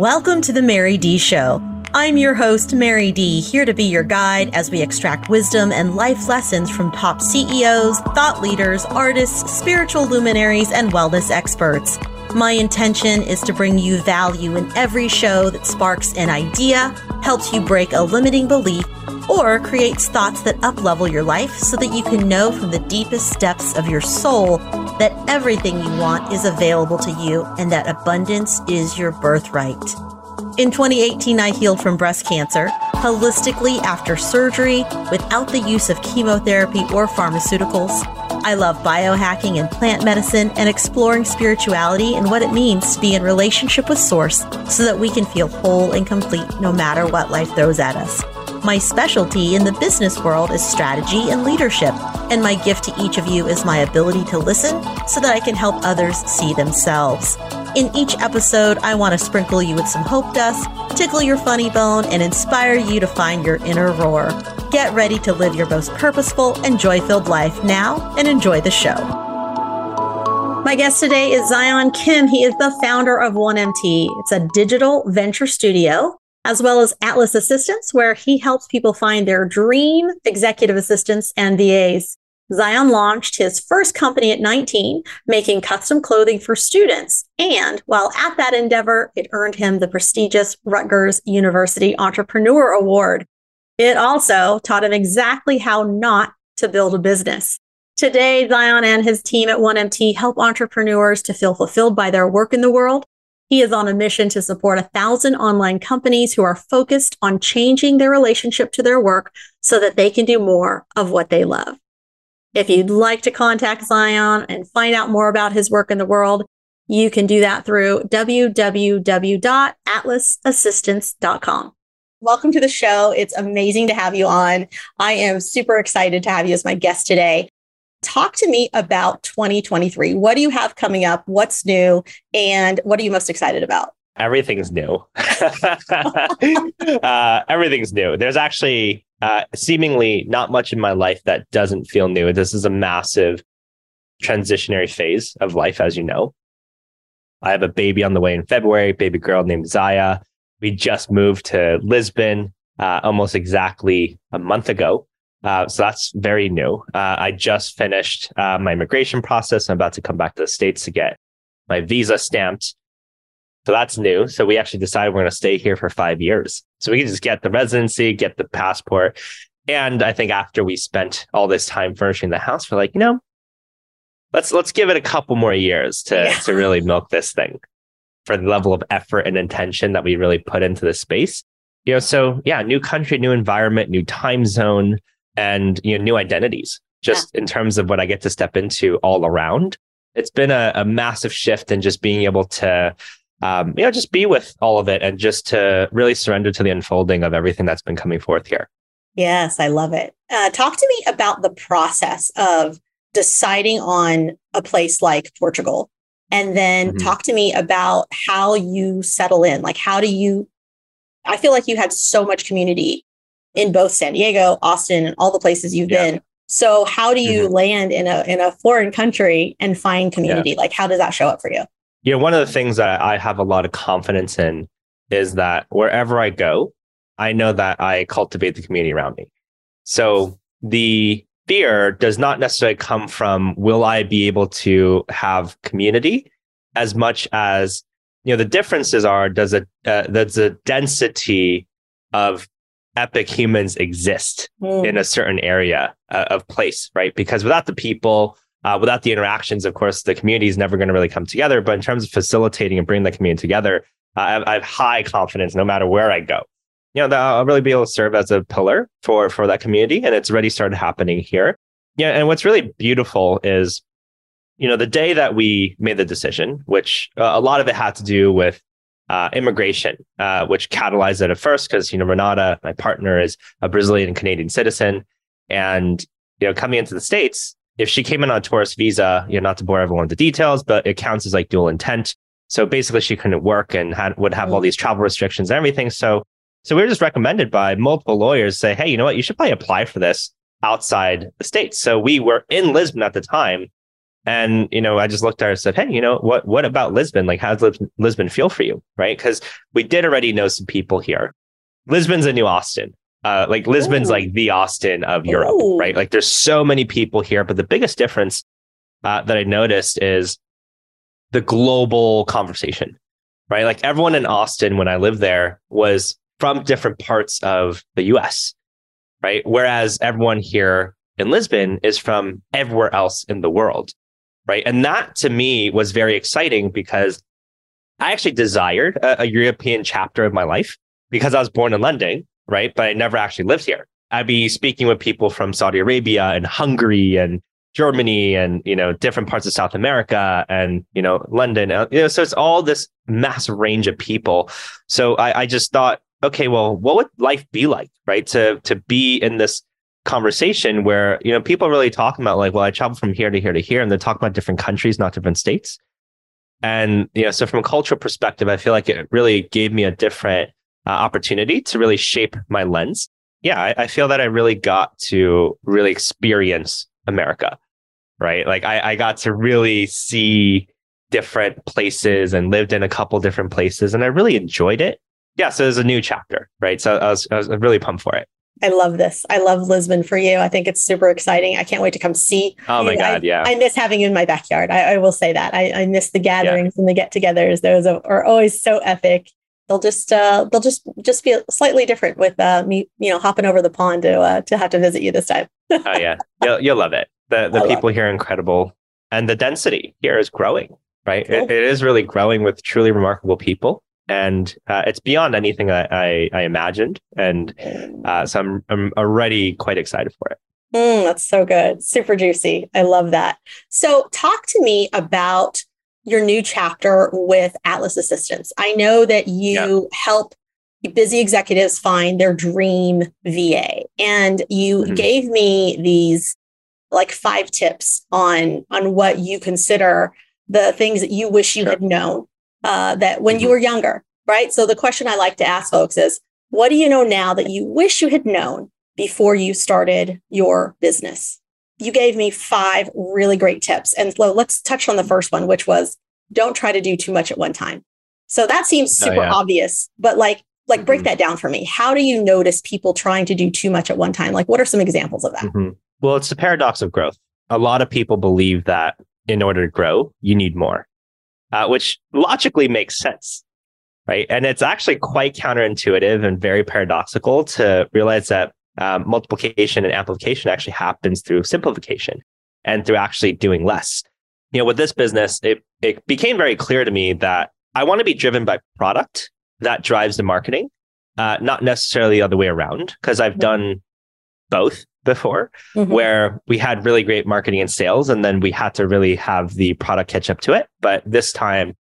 Welcome to the Mary Dee Show. I'm your host, Mary Dee, here to be your guide as we extract wisdom and life lessons from top CEOs, thought leaders, artists, spiritual luminaries, and wellness experts. My intention is to bring you value in every show that sparks an idea, helps you break a limiting belief, or creates thoughts that uplevel your life so that you can know from the deepest depths of your soul that everything you want is available to you and that abundance is your birthright. In 2018, I healed from breast cancer holistically after surgery without the use of chemotherapy or pharmaceuticals. I love biohacking and plant medicine and exploring spirituality and what it means to be in relationship with Source so that we can feel whole and complete no matter what life throws at us. My specialty in the business world is strategy and leadership, and my gift to each of you is my ability to listen so that I can help others see themselves. In each episode, I want to sprinkle you with some hope dust, tickle your funny bone, and inspire you to find your inner roar. Get ready to live your most purposeful and joy filled life now and enjoy the show. My guest today is Zion Kim. He is the founder of 1MT. It's a digital venture studio as well as Atlas Assistants, where he helps people find their dream executive assistants and VAs. Zion launched his first company at 19, making custom clothing for students. And while at that endeavor, it earned him the prestigious Rutgers University Entrepreneur Award. It also taught him exactly how not to build a business. Today, Zion and his team at 1MT help entrepreneurs to feel fulfilled by their work in the world he is on a mission to support a thousand online companies who are focused on changing their relationship to their work so that they can do more of what they love. If you'd like to contact Zion and find out more about his work in the world, you can do that through www.atlasassistants.com. Welcome to the show. It's amazing to have you on. I am super excited to have you as my guest today. Talk to me about 2023. What do you have coming up? What's new? And what are you most excited about? Everything's new. uh, everything's new. There's actually uh, seemingly not much in my life that doesn't feel new. This is a massive transitionary phase of life, as you know. I have a baby on the way in February, baby girl named Zaya. We just moved to Lisbon uh, almost exactly a month ago. Uh, so that's very new. Uh, I just finished uh, my immigration process. I'm about to come back to the States to get my visa stamped. So that's new. So we actually decided we're going to stay here for five years. So we can just get the residency, get the passport. And I think after we spent all this time furnishing the house, we're like, you know, let's let's give it a couple more years to yeah. to really milk this thing for the level of effort and intention that we really put into the space. You know, so yeah, new country, new environment, new time zone, and you know new identities just yeah. in terms of what I get to step into all around. It's been a, a massive shift in just being able to um, you know, just be with all of it and just to really surrender to the unfolding of everything that's been coming forth here. Yes, I love it. Uh, talk to me about the process of deciding on a place like Portugal. And then mm-hmm. talk to me about how you settle in. Like, how do you? I feel like you had so much community in both San Diego, Austin, and all the places you've yeah. been. So how do you mm-hmm. land in a in a foreign country and find community? Yeah. Like how does that show up for you? You know, one of the things that I have a lot of confidence in is that wherever I go, I know that I cultivate the community around me. So the fear does not necessarily come from will I be able to have community as much as you know the differences are does a uh, does the density of epic humans exist mm. in a certain area uh, of place, right? Because without the people, uh, without the interactions, of course, the community is never going to really come together. But in terms of facilitating and bringing the community together, uh, I, have, I, have, high confidence no matter where I go. You know, that I'll really be able to serve as a pillar for for that community, and it's already started happening here. Yeah, and what's really beautiful is, you know, the day that we made the decision, which uh, a lot of it had to do with uh, immigration, uh, which catalyzed it at first because you know Renata, my partner, is a Brazilian Canadian citizen, and you know coming into the states, if she came in on a tourist visa, you know not to bore everyone with the details, but it counts as like dual intent. So basically, she couldn't work and had would have all mm. these travel restrictions and everything. So so we were just recommended by multiple lawyers say, hey, you know what, you should probably apply for this outside the states. So we were in Lisbon at the time, And, you know, I just looked at her and said, Hey, you know, what, what about Lisbon? Like, how does Lisbon feel for you? Right. Cause we did already know some people here. Lisbon's a new Austin. Uh, like Lisbon's Ooh. like the Austin of Europe, Ooh. right? Like there's so many people here, but the biggest difference uh, that I noticed is the global conversation, right? Like everyone in Austin when I lived there was from different parts of the US, right? Whereas everyone here in Lisbon is from everywhere else in the world, right? And that to me was very exciting because I actually desired a, a European chapter of my life because I was born in London, right? But I never actually lived here. I'd be speaking with people from Saudi Arabia and Hungary and Germany and you know different parts of South America and you know London. Uh, you know, so it's all this massive range of people. So I, I just thought, okay, well, what would life be like, right? To to be in this conversation where you know people are really talking about like, well, I travel from here to here to here, and they're talking about different countries, not different states. And you know, so from a cultural perspective, I feel like it really gave me a different uh, opportunity to really shape my lens. Yeah, I, I feel that I really got to really experience America, right? Like I, I got to really see different places and lived in a couple different places, and I really enjoyed it. Yeah, so there's a new chapter, right? So I was, I was really pumped for it. I love this. I love Lisbon for you. I think it's super exciting. I can't wait to come see. Oh my God. I, yeah. I miss having you in my backyard. I, I will say that. I, I miss the gatherings yeah. and the get togethers. Those are always so epic they'll just uh, they'll just just be slightly different with uh, me, you know, hopping over the pond to uh, to have to visit you this time. oh yeah, you'll you'll love it. The the people here are incredible, and the density here is growing. Right, cool. it, it is really growing with truly remarkable people, and uh, it's beyond anything I I, I imagined, and uh, so I'm I'm already quite excited for it. Mm, that's so good, super juicy. I love that. So, talk to me about your new chapter with Atlas Assistants. I know that you help busy executives find their dream VA and you mm-hmm. gave me these like five tips on on what you consider the things that you wish you sure. had known uh, that when mm-hmm. you were younger, right? So the question I like to ask folks is, what do you know now that you wish you had known before you started your business? you gave me five really great tips. And so let's touch on the first one, which was don't try to do too much at one time. So that seems oh, super oh, yeah. obvious, but like, like break mm-hmm. that down for me. How do you notice people trying to do too much at one time? Like, what are some examples of that? Mm-hmm. Well, it's the paradox of growth. A lot of people believe that in order to grow, you need more, uh, which logically makes sense. Right. And it's actually quite counterintuitive and very paradoxical to realize that um, multiplication and amplification actually happens through simplification and through actually doing less. You know, with this business, it, it became very clear to me that I want to be driven by product that drives the marketing, uh, not necessarily the other way around, because I've mm-hmm. done both before mm-hmm. where we had really great marketing and sales, and then we had to really have the product catch up to it. But this time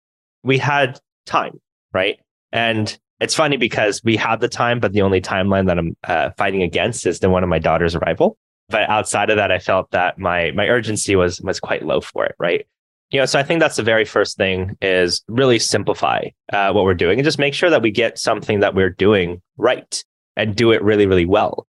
we had time, right? And it's funny because we have the time, but the only timeline that I'm uh, fighting against is the one of my daughter's arrival. But outside of that, I felt that my my urgency was was quite low for it, right? You know, so I think that's the very first thing is really simplify uh, what we're doing and just make sure that we get something that we're doing right and do it really, really well.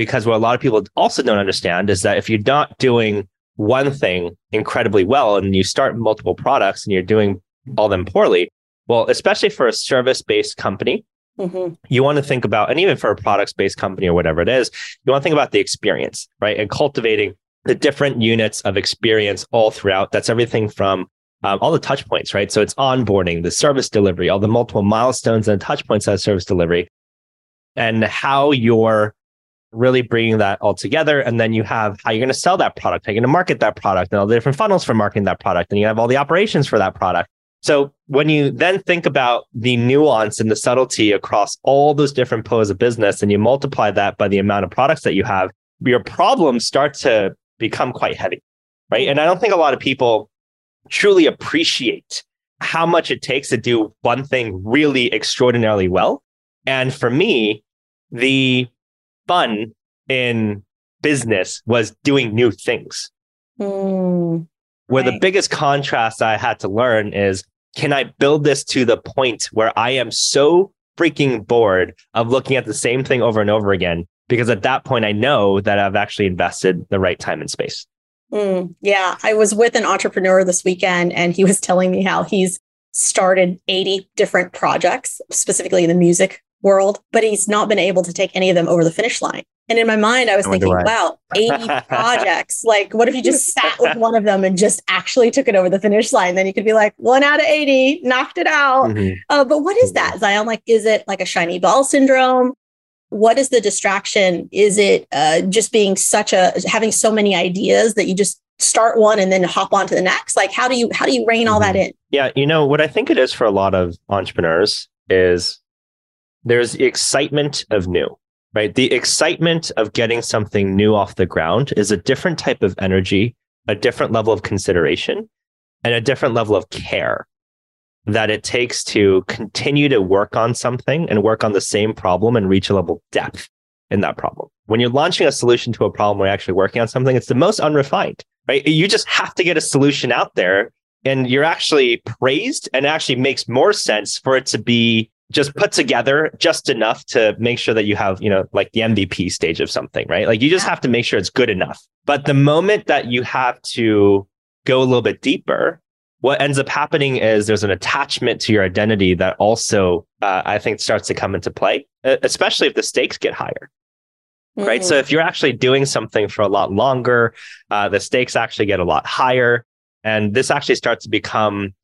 Because what a lot of people also don't understand is that if you're not doing one thing incredibly well and you start multiple products and you're doing all them poorly, well, especially for a service based company, mm-hmm. you want to think about, and even for a products based company or whatever it is, you want to think about the experience, right? And cultivating the different units of experience all throughout. That's everything from um, all the touch points, right? So it's onboarding, the service delivery, all the multiple milestones and touch points of service delivery, and how you're really bringing that all together. And then you have how you're going to sell that product, how you're going to market that product, and all the different funnels for marketing that product. And you have all the operations for that product. So when you then think about the nuance and the subtlety across all those different pillars of business and you multiply that by the amount of products that you have, your problems start to become quite heavy. Right. And I don't think a lot of people truly appreciate how much it takes to do one thing really extraordinarily well. And for me, the fun in business was doing new things. Mm, where right. the biggest contrast I had to learn is can I build this to the point where I am so freaking bored of looking at the same thing over and over again? Because at that point, I know that I've actually invested the right time and space. Mm, yeah, I was with an entrepreneur this weekend and he was telling me how he's started 80 different projects, specifically in the music world, but he's not been able to take any of them over the finish line. And in my mind, I was I thinking, why. wow, 80 projects. Like, what if you just sat with one of them and just actually took it over the finish line? Then you could be like, one out of 80, knocked it out. Mm-hmm. Uh, but what is that, mm-hmm. Zion? Like, is it like a shiny ball syndrome? What is the distraction? Is it uh, just being such a, having so many ideas that you just start one and then hop on to the next? Like, how do you, how do you rein all that mm-hmm. in? Yeah. You know, what I think it is for a lot of entrepreneurs is there's the excitement of new right? The excitement of getting something new off the ground is a different type of energy, a different level of consideration, and a different level of care that it takes to continue to work on something and work on the same problem and reach a level of depth in that problem. When you're launching a solution to a problem or actually working on something, it's the most unrefined, right? You just have to get a solution out there and you're actually praised and actually makes more sense for it to be just put together just enough to make sure that you have, you know, like the MVP stage of something, right? Like you just have to make sure it's good enough. But the moment that you have to go a little bit deeper, what ends up happening is there's an attachment to your identity that also, uh, I think, starts to come into play, especially if the stakes get higher. Mm-hmm. Right. So mm-hmm. if you're actually doing something for a lot longer, uh, the stakes actually get a lot higher. And this actually starts to become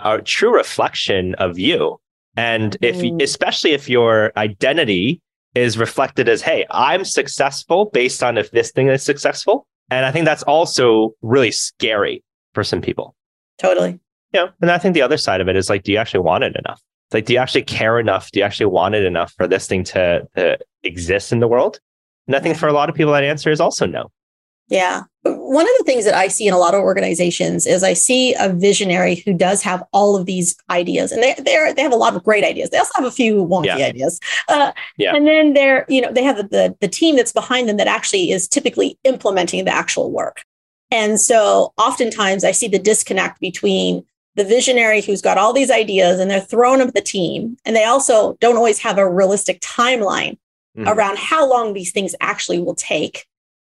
a true reflection of you and if, mm. especially if your identity is reflected as, hey, I'm successful based on if this thing is successful. And I think that's also really scary for some people. Totally. Yeah. You know, and I think the other side of it is like, do you actually want it enough? It's like, do you actually care enough? Do you actually want it enough for this thing to, to exist in the world? And I think for a lot of people, that answer is also no. Yeah. One of the things that I see in a lot of organizations is I see a visionary who does have all of these ideas and they they they have a lot of great ideas. They also have a few wonky yeah. ideas. Uh, yeah. And then they're, you know, they have the, the, the team that's behind them that actually is typically implementing the actual work. And so oftentimes I see the disconnect between the visionary who's got all these ideas and they're throwing them at the team. And they also don't always have a realistic timeline mm-hmm. around how long these things actually will take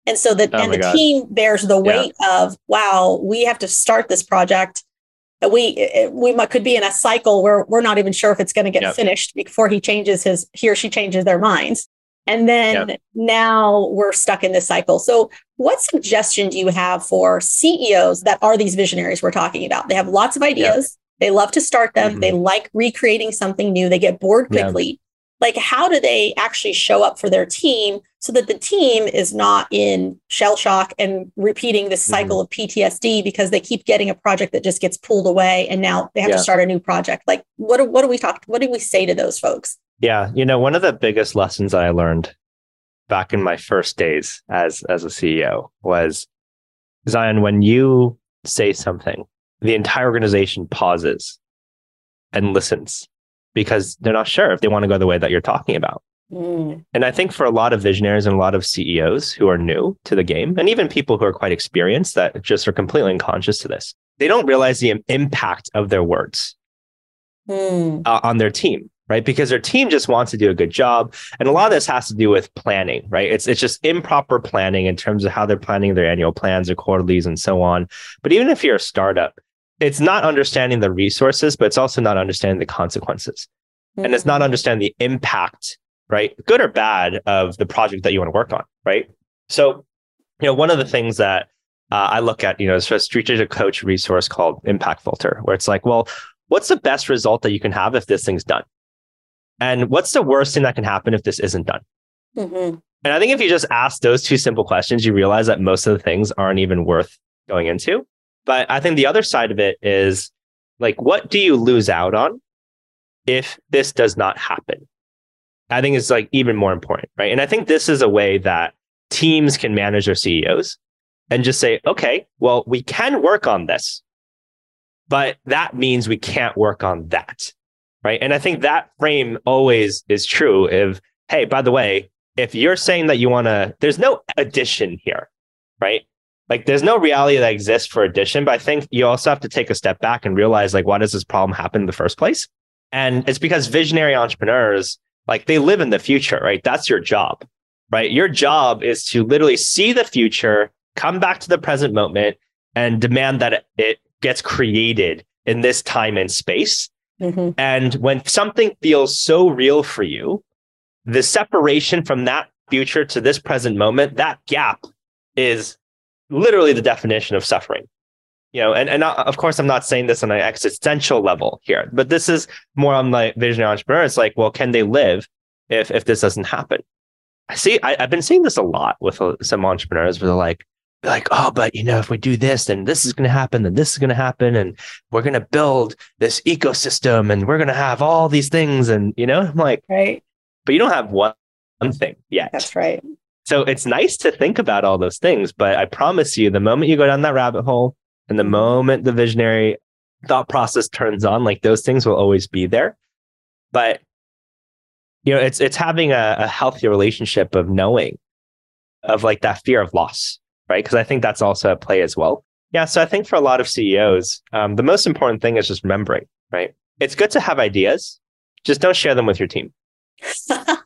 and so that oh and the God. team bears the weight yeah. of, wow, we have to start this project. Uh, we uh, uh, we could be in a cycle where we're not even sure if it's going to get yep. finished before he changes his he or she changes their minds. And then yep. now we're stuck in this cycle. So, what suggestion do you have for CEOs that are these visionaries we're talking about? They have lots of ideas. Yep. They love to start them. Mm-hmm. They like recreating something new. They get bored quickly like how do they actually show up for their team so that the team is not in shell shock and repeating this mm-hmm. cycle mm-hmm. of PTSD because they keep getting a project that just gets pulled away and now they have yeah. to start a new project. Like what do, what do we talk what do we say to those folks? Yeah, you know, one of the biggest lessons I learned back in my first days as as a CEO was Zion when you say something, the entire organization pauses and listens because they're not sure if they want to go the way that you're talking about. Mm. And I think for a lot of visionaries and a lot of CEOs who are new to the game, and even people who are quite experienced that just are completely unconscious to this, they don't realize the impact of their words mm. uh, on their team, right? Because their team just wants to do a good job, and a lot of this has to do with planning, right? It's it's just improper planning in terms of how they're planning their annual plans or quarterlies and so on. But even if you're a startup, it's not understanding the resources, but it's also not understanding the consequences. Mm-hmm. And it's not mm-hmm. understanding the impact, right? Good or bad of the project that you want to work on, right? So, you know, one of the things that uh, I look at, you know, is a strategic coach resource called Impact Filter, where it's like, well, what's the best result that you can have if this thing's done? And what's the worst thing that can happen if this isn't done? Mm-hmm. And I think if you just ask those two simple questions, you realize that most of the things aren't even worth going into. But I think the other side of it is like, what do you lose out on if this does not happen? I think it's like even more important, right? And I think this is a way that teams can manage their CEOs and just say, okay, well, we can work on this, but that means we can't work on that, right? And I think that frame always is true. If, hey, by the way, if you're saying that you want to, there's no addition here, right? Like there's no reality that exists for addition but i think you also have to take a step back and realize like why does this problem happen in the first place and it's because visionary entrepreneurs like they live in the future right that's your job right your job is to literally see the future come back to the present moment and demand that it, gets created in this time and space. Mm-hmm. And when something feels so real for you, the separation from that future to this present moment, that gap is literally the definition of suffering. You know, and, and of course, I'm not saying this on an existential level here, but this is more on the visionary entrepreneur. It's like, well, can they live if if this doesn't happen? I see. I, have been seeing this a lot with uh, some entrepreneurs where they're like, like, oh, but you know, if we do this, then this is going to happen, then this is going to happen, and we're going to build this ecosystem, and we're going to have all these things, and you know, I'm like, right, but you don't have one, one thing yet. That's right. So it's nice to think about all those things, but I promise you, the moment you go down that rabbit hole, and the mm-hmm. moment the visionary thought process turns on, like those things will always be there. But you know, it's it's having a, a healthy relationship of knowing, of like that fear of loss right? Because I think that's also at play as well. Yeah. So I think for a lot of CEOs, um, the most important thing is just remembering, right? It's good to have ideas, just don't share them with your team.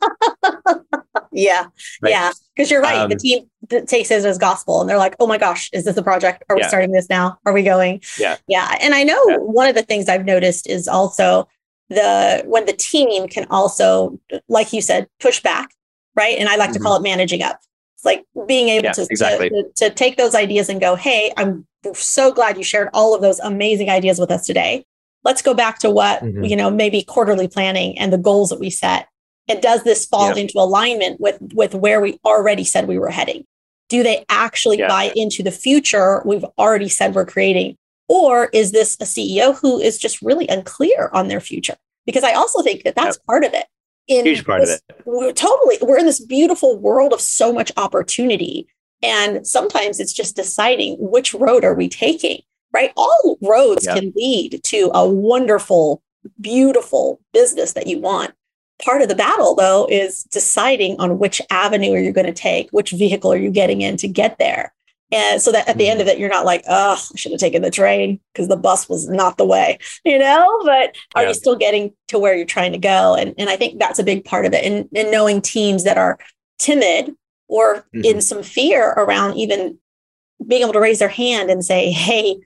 yeah. Right? Yeah. Because you're right. Um, the team takes it as gospel and they're like, oh my gosh, is this a project? Are we starting this now? Are we going? Yeah. Yeah. And I know yeah. one of the things I've noticed is also the when the team can also, like you said, push back, right? And I like mm-hmm. to call it managing up. It's like being able yeah, to, exactly. to, to take those ideas and go, hey, I'm so glad you shared all of those amazing ideas with us today. Let's go back to what, mm-hmm. you know, maybe quarterly planning and the goals that we set. And does this fall into alignment with with where we already said we were heading? Do they actually yeah. buy into the future we've already said we're creating? Or is this a CEO who is just really unclear on their future? Because I also think that that's yep. part of it in huge part this, of it. We're totally, we're in this beautiful world of so much opportunity. And sometimes it's just deciding which road are we taking, right? All roads yep. can lead to a wonderful, beautiful business that you want. Part of the battle, though, is deciding on which avenue are you going to take, which vehicle are you getting in to get there. And so that at the mm-hmm. end of it, you're not like, oh, I should have taken the train because the bus was not the way, you know? But are yeah. you still getting to where you're trying to go? And, and I think that's a big part of it. And, and knowing teams that are timid or mm-hmm. in some fear around even being able to raise their hand and say, hey,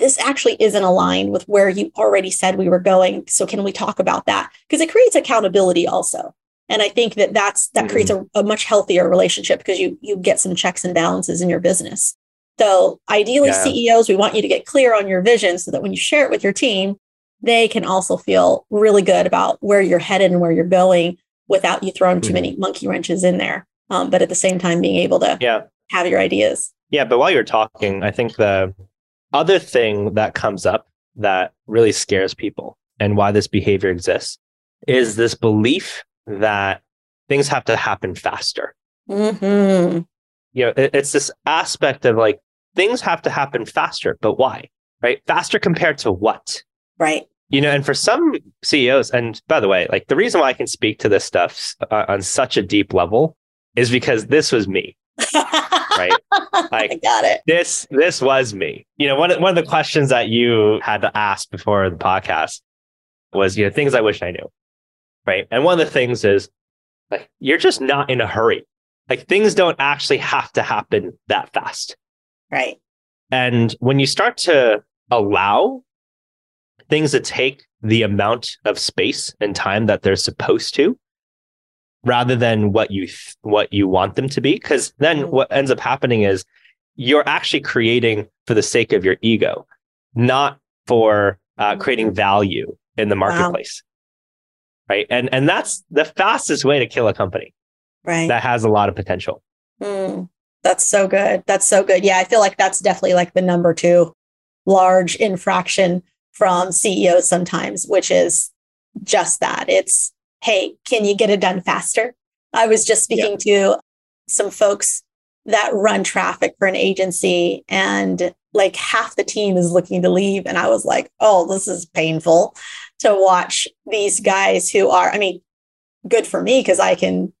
this actually isn't aligned with where you already said we were going. So can we talk about that? Because it creates accountability also. And I think that that's that mm-hmm. creates a, a much healthier relationship because you you get some checks and balances in your business. So ideally, yeah. CEOs, we want you to get clear on your vision so that when you share it with your team, they can also feel really good about where you're headed and where you're going without you throwing mm-hmm. too many monkey wrenches in there. Um, but at the same time, being able to yeah. have your ideas. Yeah, but while you're talking, I think the other thing that comes up that really scares people and why this behavior exists is this belief that things have to happen faster. Mm-hmm. You know, it, it's this aspect of like things have to happen faster, but why? Right? Faster compared to what? Right. You know, and for some CEOs, and by the way, like the reason why I can speak to this stuff uh, on such a deep level is because this was me. Right? Like, I got it. This this was me. You know, one one of the questions that you had to ask before the podcast was, you know, things I wish I knew right? And one of the things is like you're just not in a hurry. Like things don't actually have to happen that fast. Right. And when you start to allow things to take the amount of space and time that they're supposed to rather than what you th- what you want them to be because then mm-hmm. what ends up happening is you're actually creating for the sake of your ego not for uh, creating mm-hmm. value in the marketplace right? And and that's the fastest way to kill a company, right? That has a lot of potential. Mm, that's so good. That's so good. Yeah, I feel like that's definitely like the number two large infraction from CEOs sometimes, which is just that. It's hey, can you get it done faster? I was just speaking yeah. to some folks that run traffic for an agency and like half the team is looking to leave and i was like oh this is painful to watch these guys who are, I mean, good for me because I can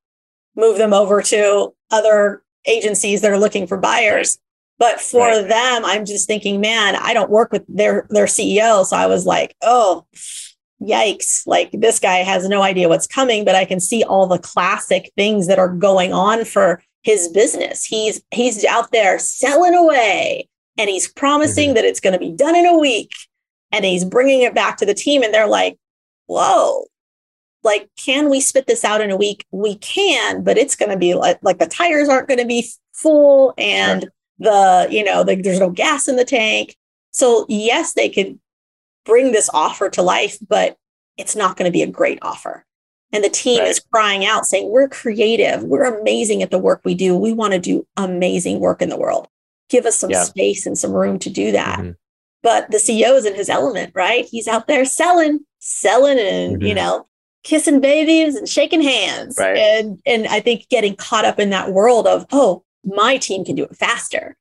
move them over to other agencies that are looking for buyers. But for right. them, I'm just thinking, man, I don't work with their their CEO. So I was like, oh, yikes. Like this guy has no idea what's coming, but I can see all the classic things that are going on for his business. He's he's out there selling away and he's promising mm-hmm. that it's going to be done in a week and he's bringing it back to the team and they're like, "Whoa. Like can we spit this out in a week? We can, but it's going to be like like the tires aren't going to be full and sure. the, you know, the, there's no gas in the tank. So yes, they could bring this offer to life, but it's not going to be a great offer. And the team right. is crying out saying, We're creative. We're amazing at the work we do. We want to do amazing work in the world. Give us some yeah. space and some room to do that. Mm-hmm. But the CEO is in his element, right? He's out there selling, selling and, mm-hmm. you know, kissing babies and shaking hands. Right. And and I think getting caught up in that world of, oh, my team can do it faster.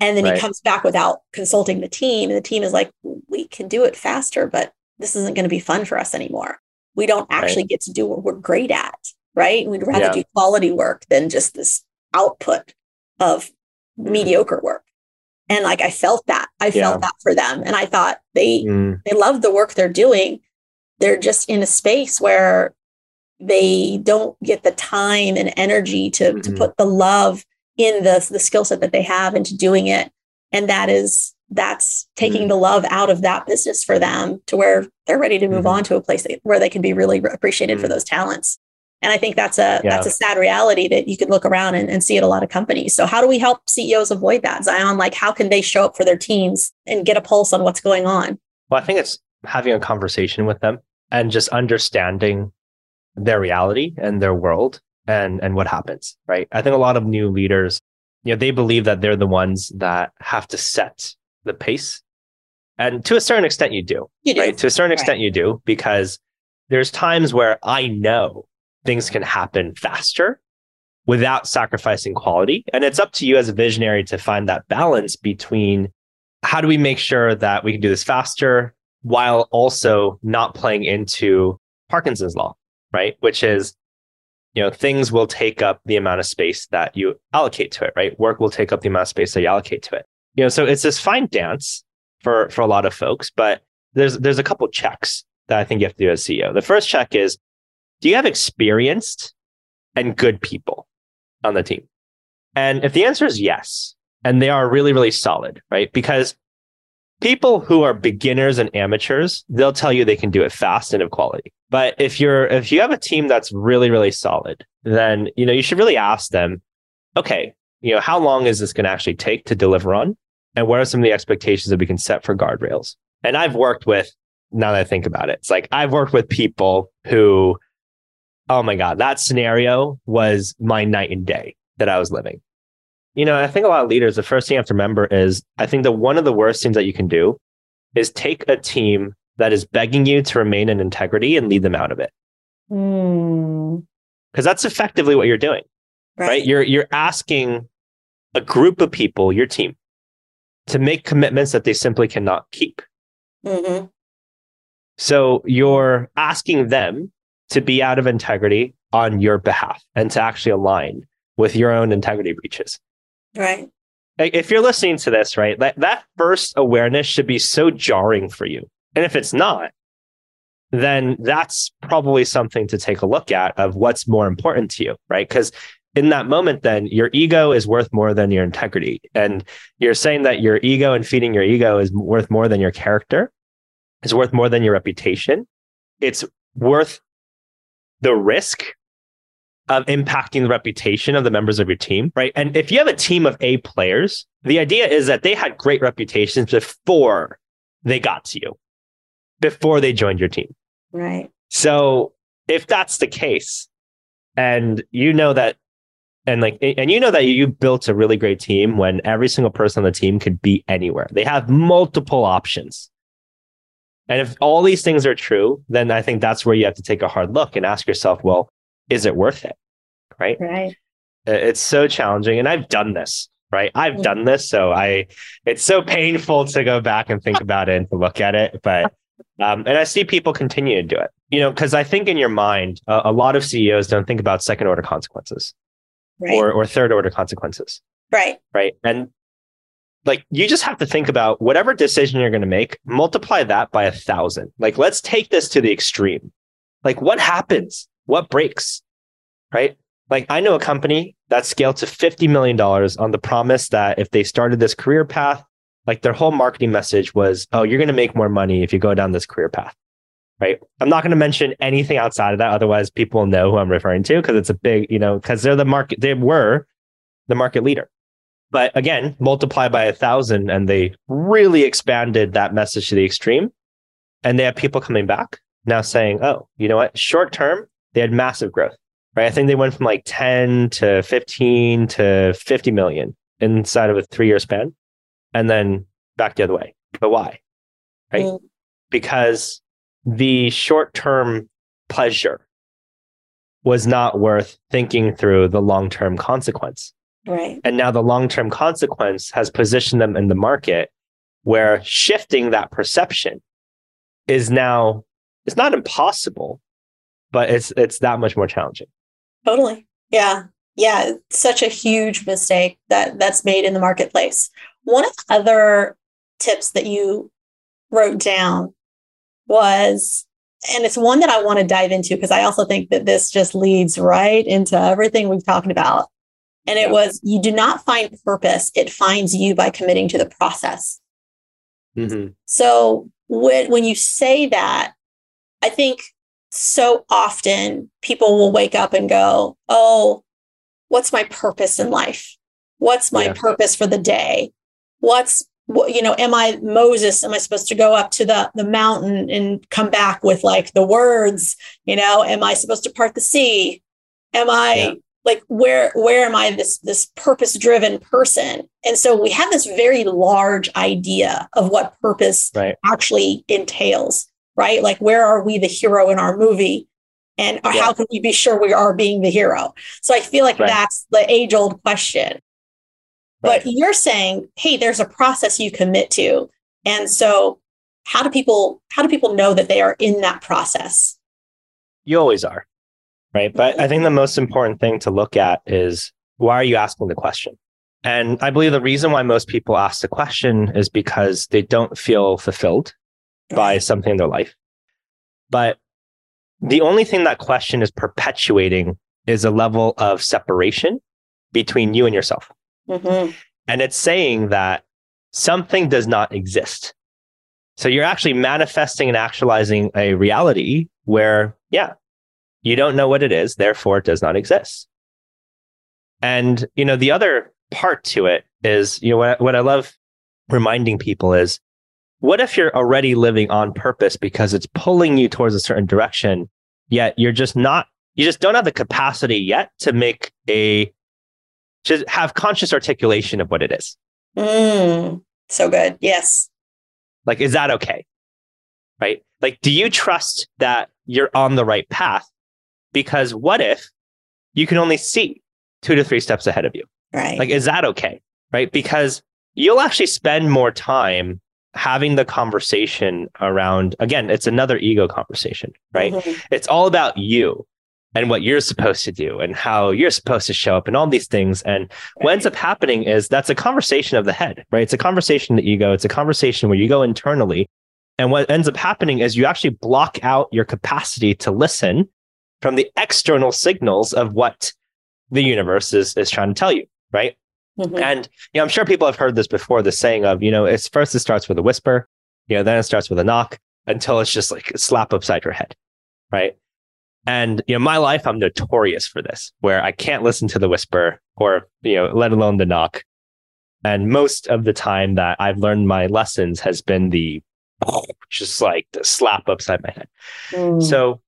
And then right. he comes back without consulting the team. And the team is like, we can do it faster, but this isn't going to be fun for us anymore we don't actually right. get to do what we're great at, right? We'd rather yeah. do quality work than just this output of mm-hmm. mediocre work. And like I felt that. I yeah. felt that for them. And I thought they mm. they love the work they're doing. They're just in a space where they don't get the time and energy to, mm-hmm. to put the love in the, the skill set that they have into doing it. And that is that's taking mm-hmm. the love out of that business for them to where they're ready to move mm-hmm. on to a place that, where they can be really appreciated mm-hmm. for those talents and i think that's a yeah. that's a sad reality that you can look around and, and see at a lot of companies so how do we help ceos avoid that zion like how can they show up for their teams and get a pulse on what's going on well i think it's having a conversation with them and just understanding their reality and their world and and what happens right i think a lot of new leaders you know they believe that they're the ones that have to set the pace. And to a certain extent, you do. You do. Right? To a certain extent, right. you do, because there's times where I know things can happen faster without sacrificing quality. And it's up to you as a visionary to find that balance between how do we make sure that we can do this faster while also not playing into Parkinson's law, right? Which is, you know, things will take up the amount of space that you allocate to it, right? Work will take up the amount of space that you allocate to it you know, so it's this fine dance for for a lot of folks, but there's there's a couple checks that I think you have to do as CEO. The first check is do you have experienced and good people on the team? And if the answer is yes, and they are really, really solid, right? Because people who are beginners and amateurs, they'll tell you they can do it fast and of quality. But if you're if you have a team that's really, really solid, then you know you should really ask them, okay, you know, how long is this going to actually take to deliver on? And what are some of the expectations that we can set for guardrails? And I've worked with, now that I think about it, it's like I've worked with people who, oh my God, that scenario was my night and day that I was living. You know, I think a lot of leaders, the first thing you have to remember is I think that one of the worst things that you can do is take a team that is begging you to remain in integrity and lead them out of it. Because mm. that's effectively what you're doing. Right. right. You're you're asking a group of people, your team, to make commitments that they simply cannot keep. Mm-hmm. So you're asking them to be out of integrity on your behalf and to actually align with your own integrity breaches. Right. If you're listening to this, right, that, that first awareness should be so jarring for you. And if it's not, then that's probably something to take a look at of what's more important to you, right? Because in that moment, then your ego is worth more than your integrity. And you're saying that your ego and feeding your ego is worth more than your character, is worth more than your reputation. It's worth the risk of impacting the reputation of the members of your team, right? And if you have a team of A players, the idea is that they had great reputations before they got to you, before they joined your team. Right. So if that's the case, and you know that and like and you know that you built a really great team when every single person on the team could be anywhere they have multiple options and if all these things are true then i think that's where you have to take a hard look and ask yourself well is it worth it right right it's so challenging and i've done this right i've mm-hmm. done this so i it's so painful to go back and think about it and to look at it but um, and i see people continue to do it you know because i think in your mind uh, a lot of ceos don't think about second order consequences right. or or third order consequences. Right. Right. And like you just have to think about whatever decision you're going to make, multiply that by a thousand. Like let's take this to the extreme. Like what happens? What breaks? Right? Like I know a company that scaled to $50 million on the promise that if they started this career path, like their whole marketing message was, oh, you're going to make more money if you go down this career path. Right. I'm not going to mention anything outside of that. Otherwise, people know who I'm referring to because it's a big, you know, because they're the market, they were the market leader. But again, multiply by a thousand and they really expanded that message to the extreme. And they have people coming back now saying, oh, you know what? Short term, they had massive growth, right? I think they went from like 10 to 15 to 50 million inside of a three year span and then back the other way. But why? Right? Mm. Because the short term pleasure was not worth thinking through the long term consequence. Right. And now the long term consequence has positioned them in the market where shifting that perception is now it's not impossible, but it's it's that much more challenging. Totally. Yeah. Yeah. Such a huge mistake that that's made in the marketplace. One of the other tips that you wrote down was, and it's one that I want to dive into because I also think that this just leads right into everything we've talked about. And it was, you do not find purpose, it finds you by committing to the process. Mm-hmm. So when, when you say that, I think so often people will wake up and go, Oh, what's my purpose in life? What's my yeah. purpose for the day? What's you know, am I Moses? Am I supposed to go up to the, the mountain and come back with like the words? You know, am I supposed to part the sea? Am I yeah. like where where am I this this purpose driven person? And so we have this very large idea of what purpose right. actually entails right? Like, where are we the hero in our movie? And yeah. how can we be sure we are being the hero? So I feel like right. that's the age old question. Right. But you're saying, hey, there's a process you commit to. And so how do people how do people know that they are in that process? You always are. Right. But I think the most important thing to look at is why are you asking the question? And I believe the reason why most people ask the question is because they don't feel fulfilled by something in their life. But the only thing that question is perpetuating is a level of separation between you and yourself. Mm-hmm. And it's saying that something does not exist. So you're actually manifesting and actualizing a reality where, yeah, you don't know what it is, therefore it does not exist. And, you know, the other part to it is, you know, what, what I love reminding people is what if you're already living on purpose because it's pulling you towards a certain direction, yet you're just not, you just don't have the capacity yet to make a, to have conscious articulation of what it is. Mm, so good. Yes. Like, is that okay? Right? Like, do you trust that you're on the right path? Because what if you can only see two to three steps ahead of you? Right. Like, is that okay? Right? Because you'll actually spend more time having the conversation around again it's another ego conversation right? Mm-hmm. it's all about you and what you're supposed to do and how you're supposed to show up and all these things. And right. what ends up happening is that's a conversation of the head right? It's a conversation of the ego. It's a conversation where you go internally. And what ends up happening is you actually block out your capacity to listen from the external signals of what the universe is, is trying to tell you right Mm-hmm. And you know, I'm sure people have heard this before, the saying of, you know, it's first it starts with a whisper, you know, then it starts with a knock until it's just like a slap upside your head. Right. And you know, my life, I'm notorious for this, where I can't listen to the whisper or, you know, let alone the knock. And most of the time that I've learned my lessons has been the just like the slap upside my head. Mm. So,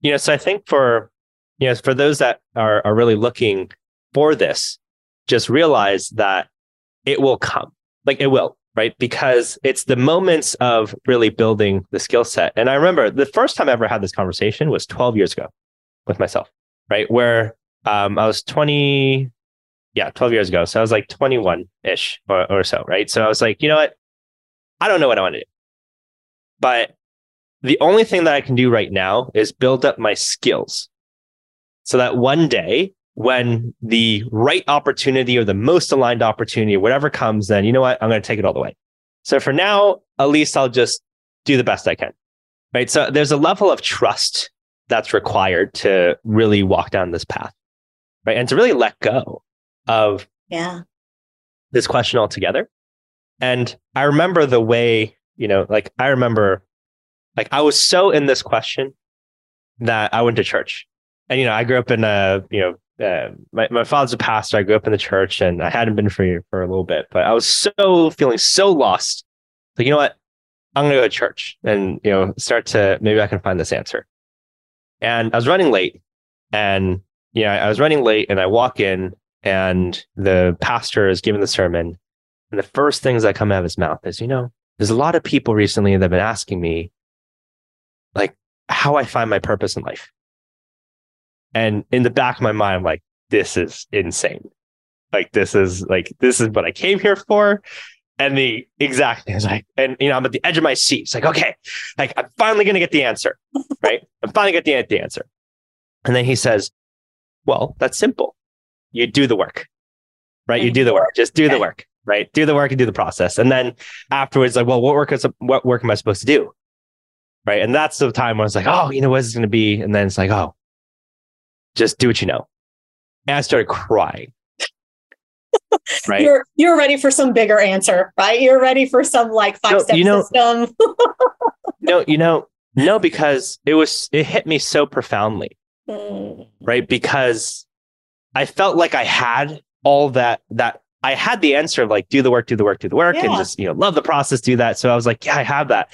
you know, so I think for you know, for those that are are really looking for this, just realize that it will come. Like it will, right? Because it's the moments of really building the skill set. And I remember the first time I ever had this conversation was 12 years ago with myself, right? Where um, I was 20, yeah, 12 years ago. So I was like 21 ish or, or so, right? So I was like, you know what? I don't know what I want to do. But the only thing that I can do right now is build up my skills so that one day when the right opportunity or the most aligned opportunity, whatever comes, then you know what? I'm going to take it all the way. So for now, at least I'll just do the best I can. Right. So there's a level of trust that's required to really walk down this path. right? And to really let go of yeah this question altogether. And I remember the way, you know, like I remember like I was so in this question that I went to church. And, you know, I grew up in a, you know, uh, my, my father's a pastor. I grew up in the church and I hadn't been for for a little bit, but I was so feeling so lost. Like, you know what? I'm going to go to church and, you know, start to maybe I can find this answer. And I was running late and, you know, I was running late and I walk in and the pastor is giving the sermon. And the first things that come out of his mouth is, you know, there's a lot of people recently that have been asking me, like, how I find my purpose in life. And in the back of my mind, I'm like, this is insane. Like, this is like, this is what I came here for. And the exactly, I was like, and you know, I'm at the edge of my seat. It's like, okay, like I'm finally gonna get the answer, right? I'm finally get the, answer. And then he says, well, that's simple you do the work, right? You do the work, just do the work, right? Do the work and do the process. And then afterwards, like, well, what work is, what work am I supposed to do? Right. And that's the time when I was like, oh, you know, what is going to be? And then it's like, oh, just do what you know. And I started crying. right. You're, you're ready for some bigger answer, right? You're ready for some like five step you know, system. no, you know, no, because it was, it hit me so profoundly. Mm. Right. Because I felt like I had all that that I had the answer of like do the work, do the work, do the work, yeah. and just you know love the process, do that. So I was like, yeah, I have that.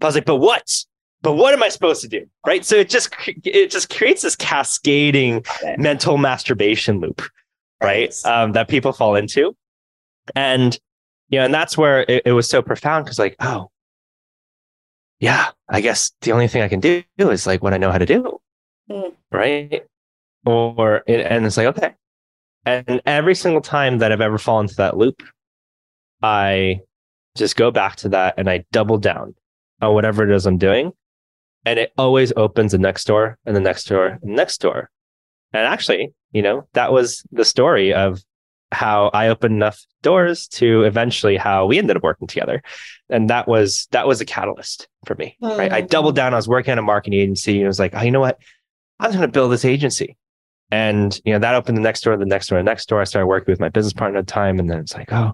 But I was like, but what? But what am I supposed to do? Right. So it just it just creates this cascading okay. mental masturbation loop, right? Um, that people fall into, and you know, and that's where it, it was so profound because like, oh, yeah, I guess the only thing I can do is like what I know how to do, mm. right? or and it's like okay and every single time that i've ever fallen into that loop i just go back to that and i double down on whatever it is i'm doing and it always opens the next door and the next door and the next door and actually you know that was the story of how i opened enough doors to eventually how we ended up working together and that was that was a catalyst for me mm-hmm. right i doubled down i was working at a marketing agency and it was like oh you know what i was going to build this agency and you know that opened the next door, the next door, the next door. I started working with my business partner at the time, and then it's like, oh,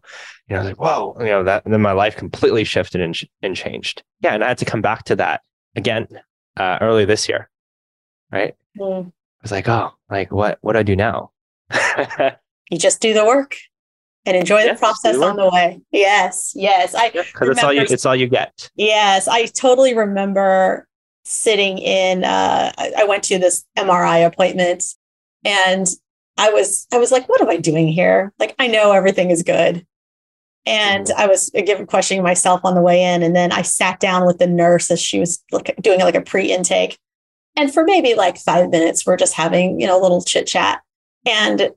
you know, like whoa, you know that. And then my life completely shifted and, and changed. Yeah, and I had to come back to that again uh, early this year, right? Mm. I was like, oh, like what? What do I do now? you just do the work and enjoy the process on the way. Yes, yes. I because yeah, it's all you. It's all you get. Yes, I totally remember sitting in. Uh, I went to this MRI appointment and I was, I was like, what am I doing here? Like, I know everything is good. And. I was again questioning myself on the way in. And then I sat down with the nurse as she was doing like a pre intake. And for maybe like five minutes, we're just having, you know, a little chit chat. And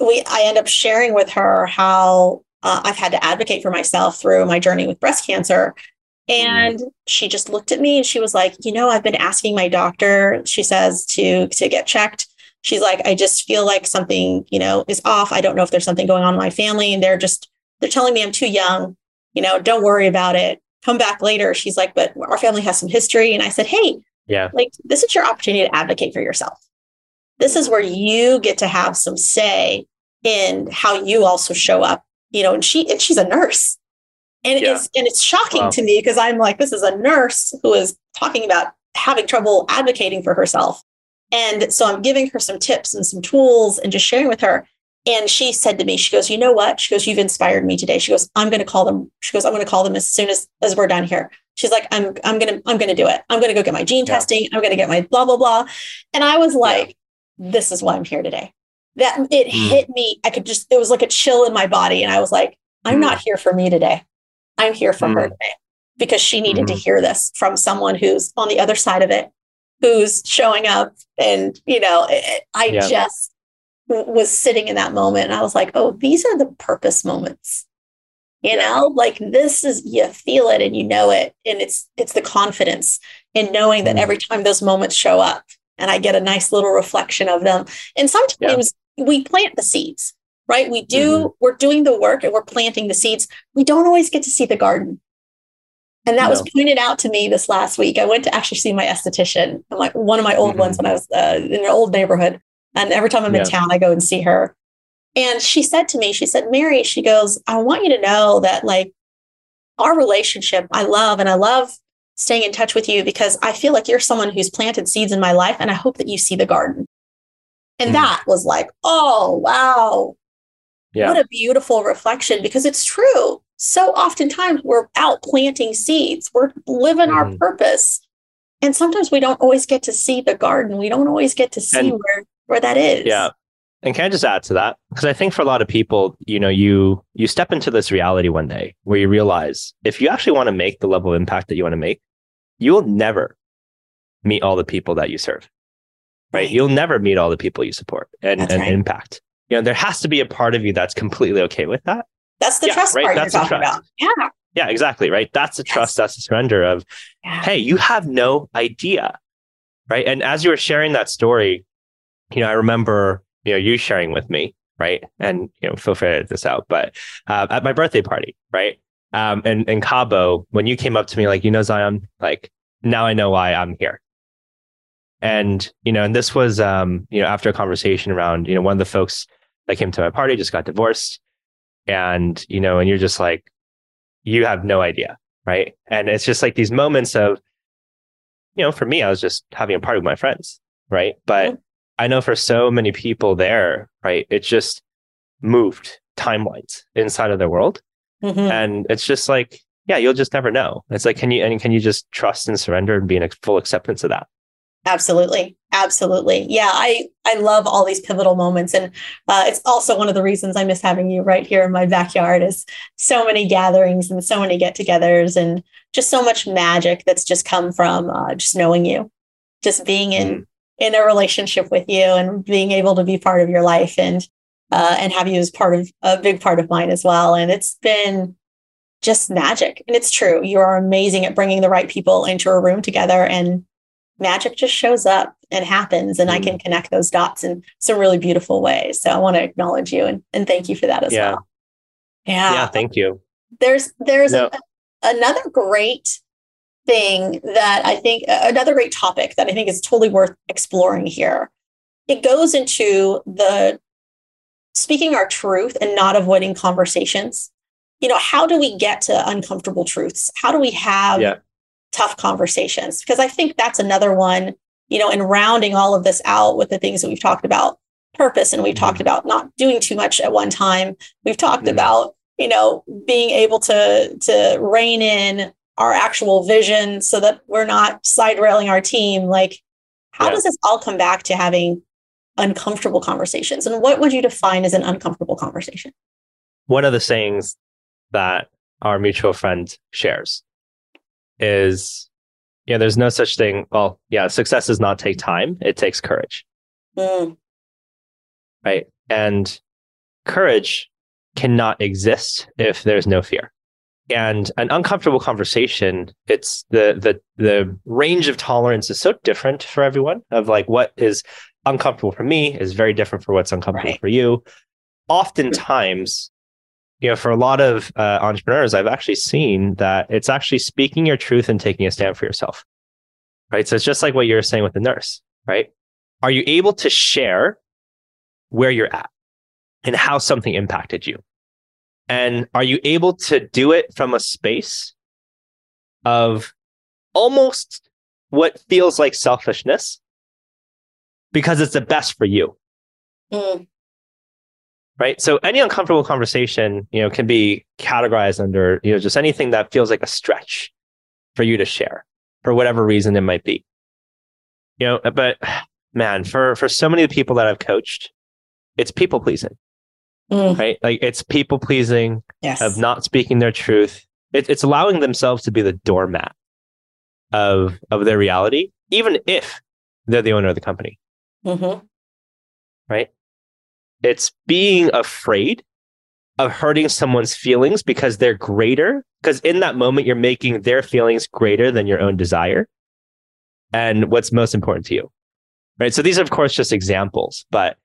we, I end up sharing with her how uh, I've had to advocate for myself through my journey with breast cancer. Mm-hmm. And she just looked at me and she was like, you know, I've been asking my doctor, she says, to, to get checked she's like, I just feel like something, you know, is off. I don't know if there's something going on in my family. And they're just, they're telling me I'm too young, you know, don't worry about it. Come back later. She's like, but our family has some history. And I said, Hey, yeah, like this is your opportunity to advocate for yourself. This is where you get to have some say in how you also show up, you know, and she, and she's a nurse. And yeah. it's, and it's shocking wow. to me because I'm like, this is a nurse who is talking about having trouble advocating for herself and so I'm giving her some tips and some tools and just sharing with her. And she said to me, she goes, you know what? She goes, you've inspired me today. She goes, I'm going to call them. She goes, I'm going to call them as soon as, as we're done here. She's like, I'm, I'm going to, I'm going to do it. I'm going to go get my gene yeah. testing. I'm going to get my blah, blah, blah. And I was like, yeah. this is why I'm here today. That it mm. hit me. I could just, it was like a chill in my body. And I was like, I'm mm. not here for me today. I'm here for mm. her today because she needed to mm-hmm. hear this from someone who's on the other side of it who's showing up and you know i yeah. just was sitting in that moment and i was like oh these are the purpose moments you know like this is you feel it and you know it and it's it's the confidence in knowing that mm. every time those moments show up and i get a nice little reflection of them and sometimes yeah. we plant the seeds right we do mm-hmm. we're doing the work and we're planting the seeds we don't always get to see the garden and that no. was pointed out to me this last week. I went to actually see my esthetician, like one of my old mm-hmm. ones when I was uh, in an old neighborhood. And every time I'm Yeah. in town, I go and see her. And she said to me, she said, Mary, she goes, I want you to know that like our relationship, I love and I love staying in touch with you because I feel like you're someone who's planted seeds in my life and I hope that you see the garden. And Mm. that was like, oh, wow. Yeah. What a beautiful reflection because it's true. So oftentimes we're out planting seeds, we're living our Mhm. purpose. And sometimes we don't always get to see the garden. We don't always get to see And- where, where that is. Yeah. And can I just add to that? Because I think for a lot of people, you know, you you step into this reality one day where you realize if you actually want to make the level of impact that you want to make, you will never meet all the people that you serve. Right? Right. You'll never meet all the people you support and, and right. impact. You know, there has to be a part of you that's completely okay with that. That's the Yeah, trust right, part that's you're talking about. Yeah. Yeah, exactly. Right. That's the Yes. trust, that's the surrender of yeah. hey, you have no idea. Right. And as you were sharing that story, you know, I remember, you know, you sharing with me, right? And, you know, feel free to edit this out, but uh, at my birthday party, right? Um, and in Cabo, when you came up to me, like, you know, Zion, like, now I know why I'm here. And, you know, and this was, um, you know, after a conversation around, you know, one of the folks that came to my party just got divorced. And, you know, and you're just like, you have no idea. Right. And it's just like these moments of, you know, for me, I was just having a party with my friends. Right. But. I know for so many people there, right, it just moved timelines inside of their world. Mhm. And it's just like, yeah, you'll just never know. It's like, can you, and can you just trust and surrender and be in full acceptance of that? Absolutely. Absolutely. Yeah. I, I love all these pivotal moments. And uh, it's also one of the reasons I miss having you right here in my backyard is so many gatherings and so many get togethers and just so much magic that's just come from uh, just knowing you, just being in, in a relationship with you and being able to be part of your life and, uh, and have you as part of a big part of mine as well. And it's been just magic. And it's true. You are amazing at bringing the right people into a room together and magic just shows up and happens and i Mm. can connect those dots in some really beautiful ways so i want to acknowledge you and, and thank you for that as Yeah. well yeah, Yeah. Thank you. there's there's No. a- another great thing that i think another great topic that i think is totally worth exploring here it goes into the speaking our truth and not avoiding conversations you know how do we get to uncomfortable truths how do we have Yeah. tough conversations because i think that's another one you know in rounding all of this out with the things that we've talked about purpose and we've Mhm. talked about not doing too much at one time we've talked Mhm. about you know being able to to rein in our actual vision so that we're not side railing our team like how Yeah. does this all come back to having uncomfortable conversations and what would you define as an uncomfortable conversation One of the sayings that our mutual friend shares is, yeah, there's no such thing. Well, yeah, success does not take time. It takes courage. Mm, right? And courage cannot exist if there's no fear. And an uncomfortable conversation, it's the the the range of tolerance is so different for everyone. Of like what is uncomfortable for me is very different for what's uncomfortable Right. for you. Oftentimes, you know, for a lot of uh, entrepreneurs, I've actually seen that it's actually speaking your truth and taking a stand for yourself. Right. So it's just like what you were saying with the nurse, right? Are you able to share where you're at and how something impacted you? And are you able to do it from a space of almost what feels like selfishness? Because it's the best for you? mm, right? So any uncomfortable conversation you know can be categorized under you know just anything that feels like a stretch for you to share for whatever reason it might be. You know but man for for so many of the people that i've coached it's people pleasing mm, right like it's people pleasing yes of not speaking their truth it, it's allowing themselves to be the doormat of of their reality even if they're the owner of the company Mhm. right? It's being afraid of hurting someone's feelings because they're greater. Because in that moment, you're making their feelings greater than your own desire and what's most important to you. Right. So these are, of course, just examples. But,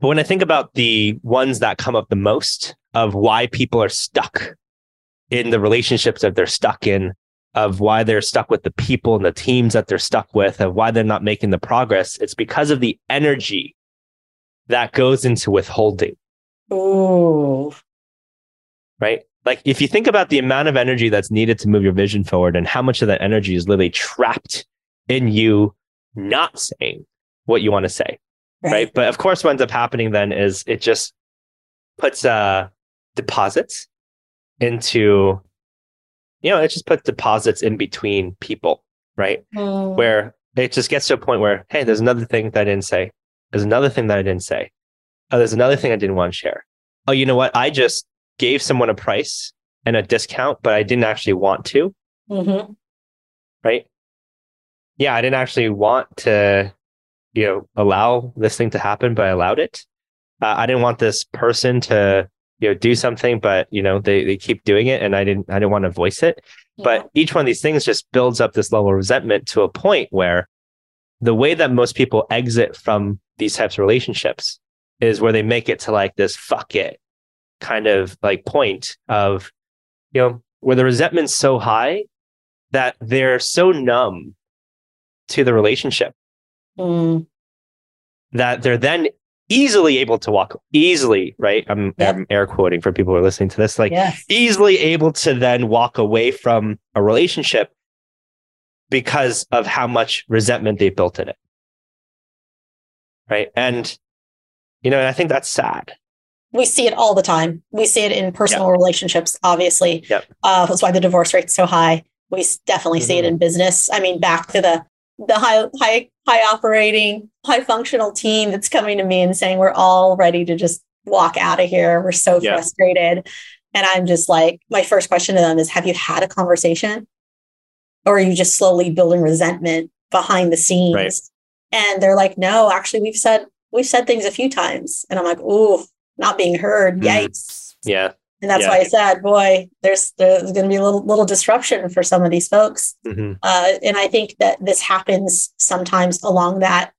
but when I think about the ones that come up the most of why people are stuck in the relationships that they're stuck in, of why they're stuck with the people and the teams that they're stuck with, of why they're not making the progress, it's because of the energy that goes into withholding. Ooh. Right? Like if you think about the amount of energy that's needed to move your vision forward and how much of that energy is literally trapped in you not saying what you want to say. Right. right? But of course what ends up happening then is it just puts uh deposits into you know, it just puts deposits in between people, right? Mm. Where it just gets to a point where, hey, there's another thing that I didn't say. There's another thing that I didn't say. Oh, there's another thing I didn't want to share. Oh, you know what? I just gave someone a price and a discount, but I didn't actually want to. Mm-hmm. Right? Yeah, I didn't actually want to, you know, allow this thing to happen, but I allowed it. Uh, I didn't want this person to, you know, do something, but you know, they they keep doing it, and I didn't I didn't want to voice it. Yeah. But each one of these things just builds up this level of resentment to a point where the way that most people exit from these types of relationships is where they make it to like this fuck it kind of like point of, you know, where the resentment's so high that they're so numb to the relationship mm. that they're then easily able to walk easily, right? I'm, yep. I'm air quoting for people who are listening to this, like yes. easily able to then walk away from a relationship because of how much resentment they've built in it. Right. And, you know, and I think that's sad. We see it all the time. We see it in personal yep. relationships, obviously. Yep. Uh, that's why the divorce rate's so high. We definitely mm-hmm. see it mm-hmm. in business. I mean, back to the the high high high operating high functional team that's coming to me and saying we're all ready to just walk out of here. We're so yeah. frustrated. And i'm just like my first question to them is have you had a conversation? Or are you just slowly building resentment behind the scenes? Right. and they're like no actually we've said we've said things a few times. And i'm like ooh not being heard. Mm-hmm. yikes. Yeah and that's yeah. why I said, boy, there's there's going to be a little little disruption for some of these folks. Mm-hmm. Uh, and I think that this happens sometimes along that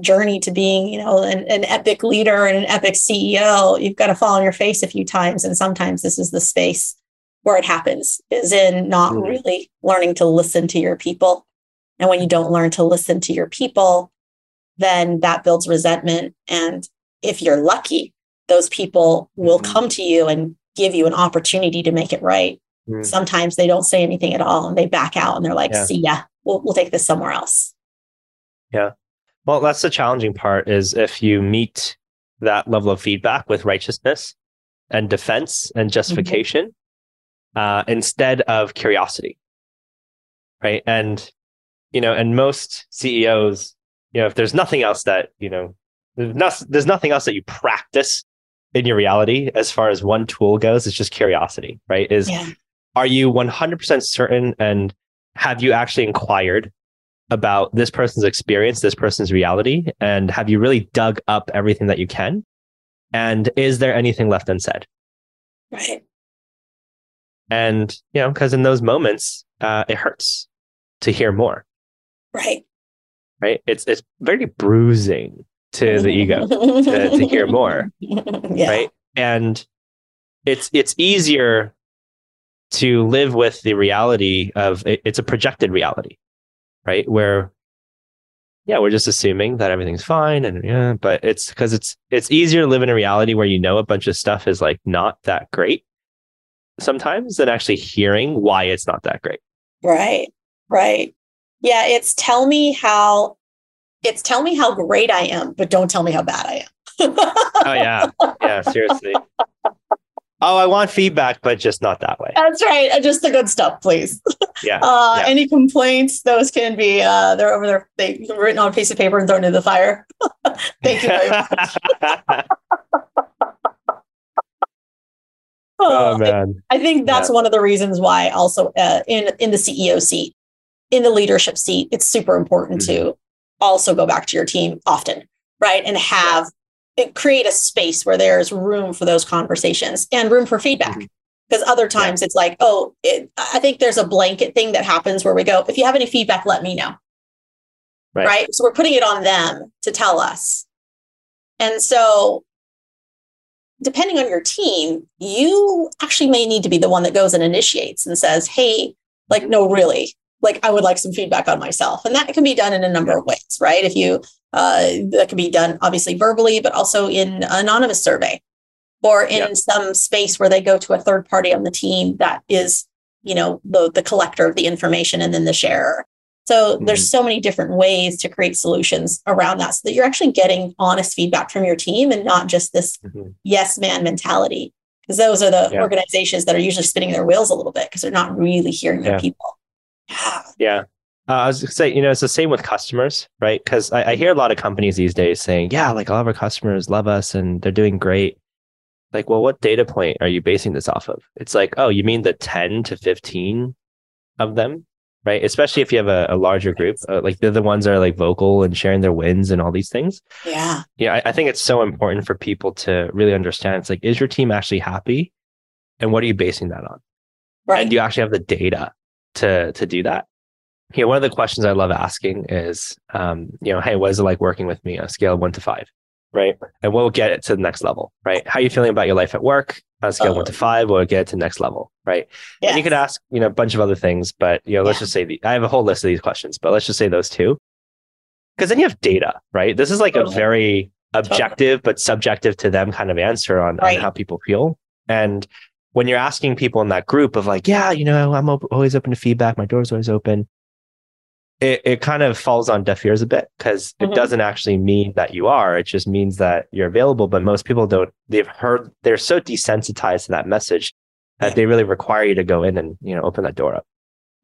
journey to being, you know, an, an epic leader and an epic CEO. You've got to fall on your face a few times, and sometimes this is the space where it happens. Is in not mm-hmm. really learning to listen to your people, and when you don't learn to listen to your people, then that builds resentment. And if you're lucky, those people will mm-hmm. come to you and give you an opportunity to make it right. Mm. Sometimes they don't say anything at all and they back out and they're like, yeah. see ya, we'll, we'll take this somewhere else. Yeah. Well, that's the challenging part is if you meet that level of feedback with righteousness and defense and justification mm-hmm. uh, instead of curiosity. Right. And, you know, and most CEOs, you know, if there's nothing else that, you know, there's, not, there's nothing else that you practice in your reality as far as one tool goes it's just curiosity right? Is yeah. are you 100% certain and have you actually inquired about this person's experience this person's reality and have you really dug up everything that you can? And is there anything left unsaid? Right. And you know because in those moments uh, it hurts to hear more. Right. Right? It's it's very bruising to the ego to, to hear more yeah. right? And it's it's easier to live with the reality of it, it's a projected reality right? Where yeah we're just assuming that everything's fine and yeah but it's because it's it's easier to live in a reality where you know a bunch of stuff is like not that great sometimes than actually hearing why it's not that great. Right right. Yeah it's tell me how it's tell me how great I am, but don't tell me how bad I am. oh yeah. Yeah, seriously. Oh, I want feedback, but just not that way. That's right. Uh, just the good stuff, please. Yeah. Uh, yeah. Any complaints? Those can be uh, they're over there. They written on a piece of paper and thrown into the fire. Thank you very much. oh, oh, man! I, I think that's yeah. one of the reasons why also uh, in in the CEO seat, in the leadership seat, it's super important mm-hmm. to also go back to your team often, right? And have it create a space where there's room for those conversations and room for feedback. Because mm-hmm. other times yeah. it's like, oh, it, I think there's a blanket thing that happens where we go, if you have any feedback, let me know. Right. right. So we're putting it on them to tell us. And so, depending on your team, you actually may need to be the one that goes and initiates and says, hey, like, no, really, like I would like some feedback on myself. And that can be done in a number of ways, right? If you uh, that can be done obviously verbally, but also in anonymous survey or in yep. some space where they go to a third party on the team that is, you know, the, the collector of the information and then the sharer. So mm-hmm. there's so many different ways to create solutions around that so that you're actually getting honest feedback from your team and not just this mm-hmm. yes man mentality. Because those are the yeah. organizations that are usually spinning their wheels a little bit because they're not really hearing yeah. their people. Yeah. Yeah. Uh, I was say, you know, it's the same with customers, right? Because I, I, hear a lot of companies these days saying, yeah, like all of our customers love us and they're doing great. Like, well, what data point are you basing this off of? It's like, oh, you mean the 10 to 15 of them, right? Especially if you have a, a larger group, uh, like they're the ones that are like vocal and sharing their wins and all these things. Yeah. Yeah. I, I think it's so important for people to really understand. It's like, is your team actually happy? And what are you basing that on? Right. And do you actually have the data to to do that? you know, one of the questions I love asking is, um, you know, hey, what is it like working with me on a scale of one to five? Right. And we'll get it to the next level, right? How are you feeling about your life at work on a scale of one to uh-huh. five? We'll get it to the next level, right? Yes. And you could ask, you know, a bunch of other things, but, you know, let's yeah. just say the, I have a whole list of these questions, but let's just say those two. Because then you have data, right? This is like totally. a very objective, totally. but subjective to them kind of answer on, right. on how people feel. And when you're asking people in that group of like, yeah, you know, I'm op- always open to feedback, my door's always open it, it kind of falls on deaf ears a bit because mm-hmm. it doesn't actually mean that you are. It just means that you're available. But most people don't, they've heard, they're so desensitized to that message that they really require you to go in and, you know, open that door up.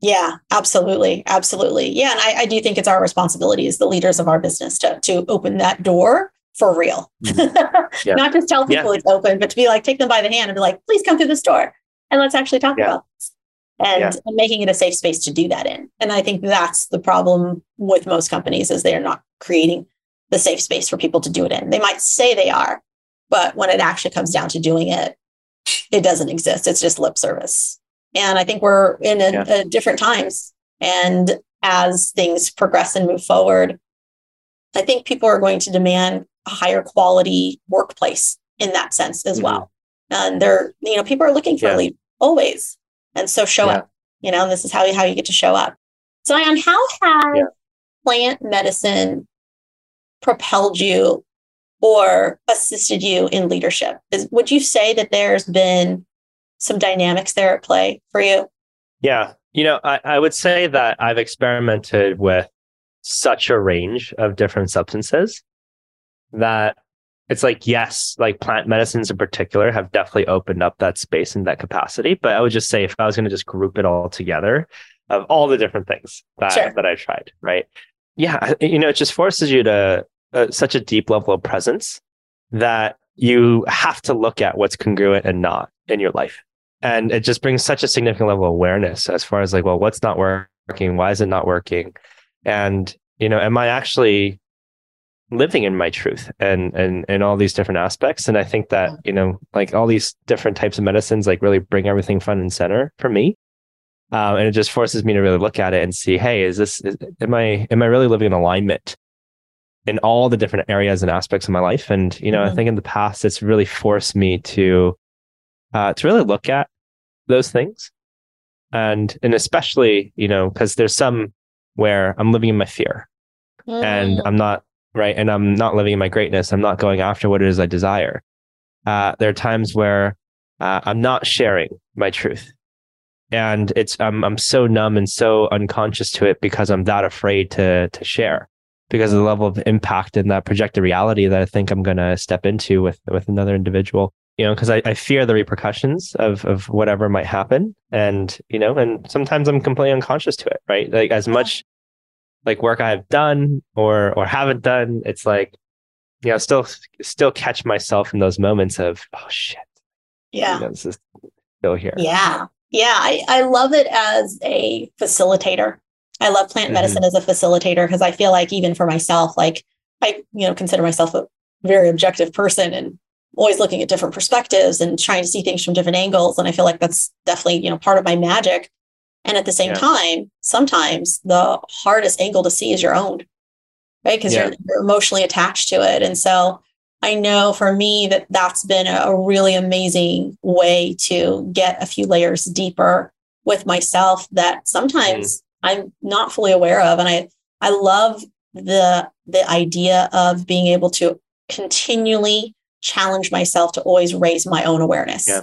Yeah, absolutely. Absolutely. Yeah. And I, I do think it's our responsibility as the leaders of our business to, to open that door for real. Mm-hmm. Yeah. Not just tell people yeah. it's open, but to be like, take them by the hand and be like, please come through this door and let's actually talk yeah. about this and, making it a safe space to do that in. And I think that's the problem with most companies is they're not creating the safe space for people to do it in. They might say they are, but when it actually comes down to doing it, it doesn't exist. It's just lip service. And I think we're in a, a different times. And as things progress and move forward, I think people are going to demand a higher quality workplace in that sense as mm-hmm. well. And they're, you know, people are looking for yeah. lead always. And so show yeah. up. You know, this is how you, how you get to show up. Zion, how has yeah. plant medicine propelled you or assisted you in leadership? Is, would you say that there's been some dynamics there at play for you? Yeah. You know, I, I would say that I've experimented with such a range of different substances that it's like yes like plant medicines in particular have definitely opened up that space and that capacity but i would just say if i was going to just group it all together of all the different things that sure. that i tried right? Yeah you know it just forces you to uh, such a deep level of presence that you have to look at what's congruent and not in your life. And it just brings such a significant level of awareness as far as like well what's not working? Why is it not working? And you know am i actually living in my truth and and and all these different aspects. And i think that you know like all these different types of medicines like really bring everything front and center for me. Um, and it just forces me to really look at it and see hey is this is, am i am i really living in alignment in all the different areas and aspects of my life? And you know mm-hmm. i think in the past it's really forced me to uh, to really look at those things. And and especially you know because there's some where i'm living in my fear mm. and i'm not right? And I'm not living in my greatness. I'm not going after what it is I desire. Uh, there are times where uh, I'm not sharing my truth, and it's I'm I'm so numb and so unconscious to it because I'm that afraid to to share because of the level of impact and that projected reality that I think I'm going to step into with with another individual. You know, because I, I fear the repercussions of of whatever might happen, and you know, and sometimes I'm completely unconscious to it. Right, like as much like work I have done or or haven't done, it's like, you know, still still catch myself in those moments of, oh shit. Yeah. You know, this is still here. Yeah. Yeah. I, I love it as a facilitator. I love plant mm-hmm. medicine as a facilitator because I feel like even for myself, like I, you know, consider myself a very objective person and always looking at different perspectives and trying to see things from different angles. And I feel like that's definitely, you know, part of my magic. And at the same yeah. time, sometimes the hardest angle to see is your own, right? Because yeah. you're, you're, emotionally attached to it. And so I know for me that that's been a, a really amazing way to get a few layers deeper with myself that sometimes mm. I'm not fully aware of. And I, I love the the idea of being able to continually challenge myself to always raise my own awareness. Yeah.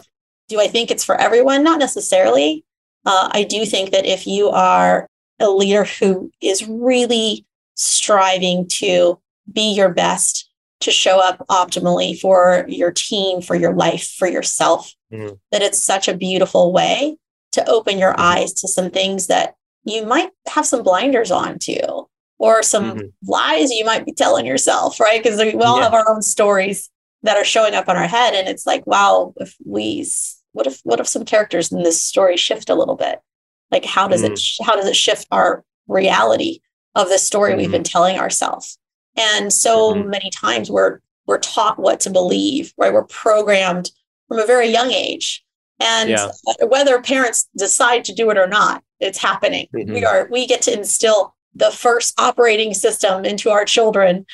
Do I think it's for everyone? Not necessarily. Uh, I do think that if you are a leader who is really striving to be your best, to show up optimally for your team, for your life, for yourself, mm-hmm. that it's such a beautiful way to open your mm-hmm. eyes to some things that you might have some blinders on to or some mm-hmm. lies you might be telling yourself, right? Because we all yeah. have our own stories that are showing up on our head. And it's like, wow, if we, what if, what if some characters in this story shift a little bit? Like, how does mm-hmm. it, how does it shift our reality of the story mm-hmm. we've been telling ourselves? And so mm-hmm. many times we're, we're taught what to believe, right? We're programmed from a very young age. And yeah. whether parents decide to do it or not, it's happening. We mm-hmm. are, we get to instill the first operating system into our children.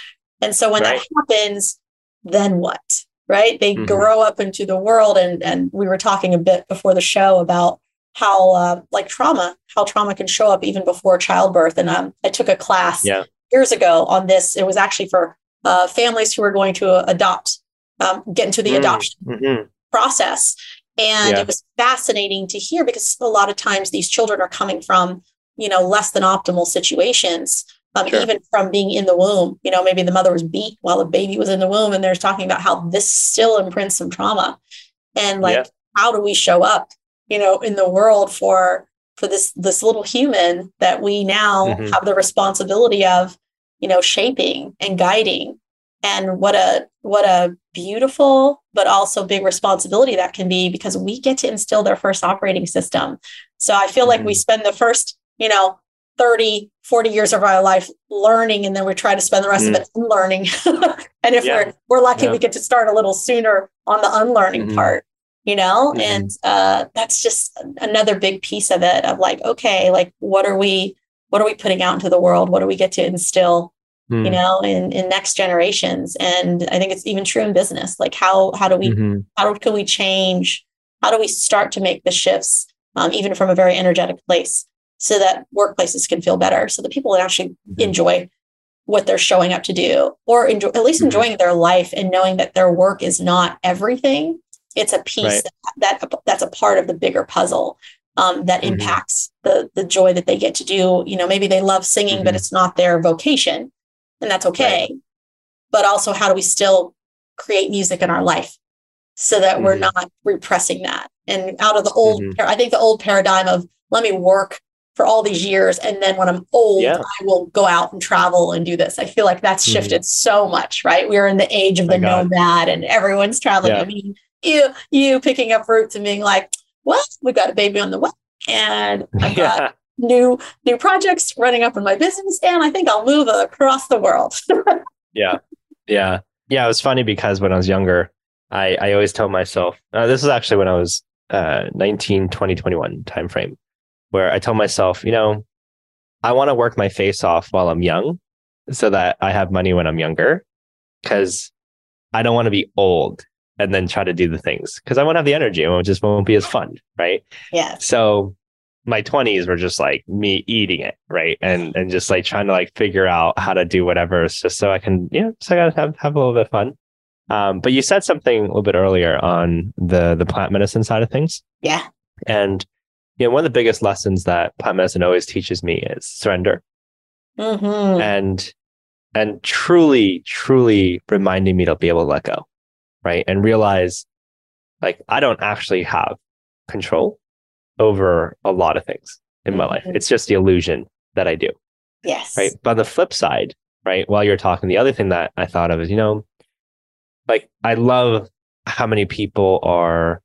And so when right. that happens, then what? Right? They mm-hmm. grow up into the world. And, and we were talking a bit before the show about how, uh, like trauma, how trauma can show up even before childbirth. And um, I took a class yeah. years ago on this. It was actually for uh, families who were going to adopt, um, get into the mm-hmm. adoption mm-hmm. process. And yeah. it was fascinating to hear because a lot of times these children are coming from you know, less than optimal situations. Um, sure. Even from being in the womb, you know, maybe the mother was beat while the baby was in the womb, and they're talking about how this still imprints some trauma, and like, yeah. how do we show up, you know, in the world for for this this little human that we now mm-hmm. have the responsibility of, you know, shaping and guiding, and what a what a beautiful but also big responsibility that can be because we get to instill their first operating system. So I feel mm-hmm. like we mm-hmm. spend the first you know, 30, 40 years of our life learning, and then we try to spend the rest mm. of it unlearning. and if yeah. we're we're lucky, yeah. we get to start a little sooner on the unlearning mm-hmm. part, you know? Mm-hmm. And uh, that's just another big piece of it of like, okay, like what are we what are we putting out into the world? What do we get to instill? Mm. you know in, in next generations and i think it's even true in business like how how do we mm-hmm. how can we change how do we start to make the shifts um, even from a very energetic place so that workplaces can feel better so that people actually mm-hmm. enjoy what they're showing up to do or enjoy, at least mm-hmm. enjoying their life and knowing that their work is not everything it's a piece right. that, that, that's a part of the bigger puzzle um, that mm-hmm. impacts the the joy that they get to do you know maybe they love singing but mm-hmm. it's not their vocation and that's okay right. but also how do we still create music in our life so that we're mm-hmm. not repressing that and out of the old mm-hmm. i think the old paradigm of let me work for all these years. And then when I'm old, yeah. I will go out and travel and do this. I feel like that's mm-hmm. shifted mm-hmm. so much, right? We're in the age of the nomad and everyone's traveling. Yeah. I mean, you, you picking up roots and being like, well, we got a baby on the way and I've got yeah. new, new projects running up in my business. And I think I'll move across the world. yeah. Yeah. Yeah. It was funny because when I was younger, I, I always tell myself, uh, this is actually when I was uh, 19, 20, 21 timeframe where I tell myself, you know, I want to work my face off while I'm young so that I have money when I'm younger because I don't want to be old and then try to do the things because I won't have the energy and it just won't be as fun. Right. Yeah. So my 20s were just like me eating it. Right. And, and just like trying to like figure out how to do whatever just so I can, you know, so I gotta have, have a little bit of fun. Um, but you said something a little bit earlier on the the plant medicine side of things. Yeah. And you know, one of the biggest lessons that plant medicine always teaches me is surrender. Mm-hmm. And and truly, truly reminding me to be able to let go, right? And realize like I don't actually have control over a lot of things in my life. Mm-hmm. It's just the illusion that I do. Yes. Right. But on the flip side, right, while you're talking, the other thing that I thought of is, you know, like I love how many people are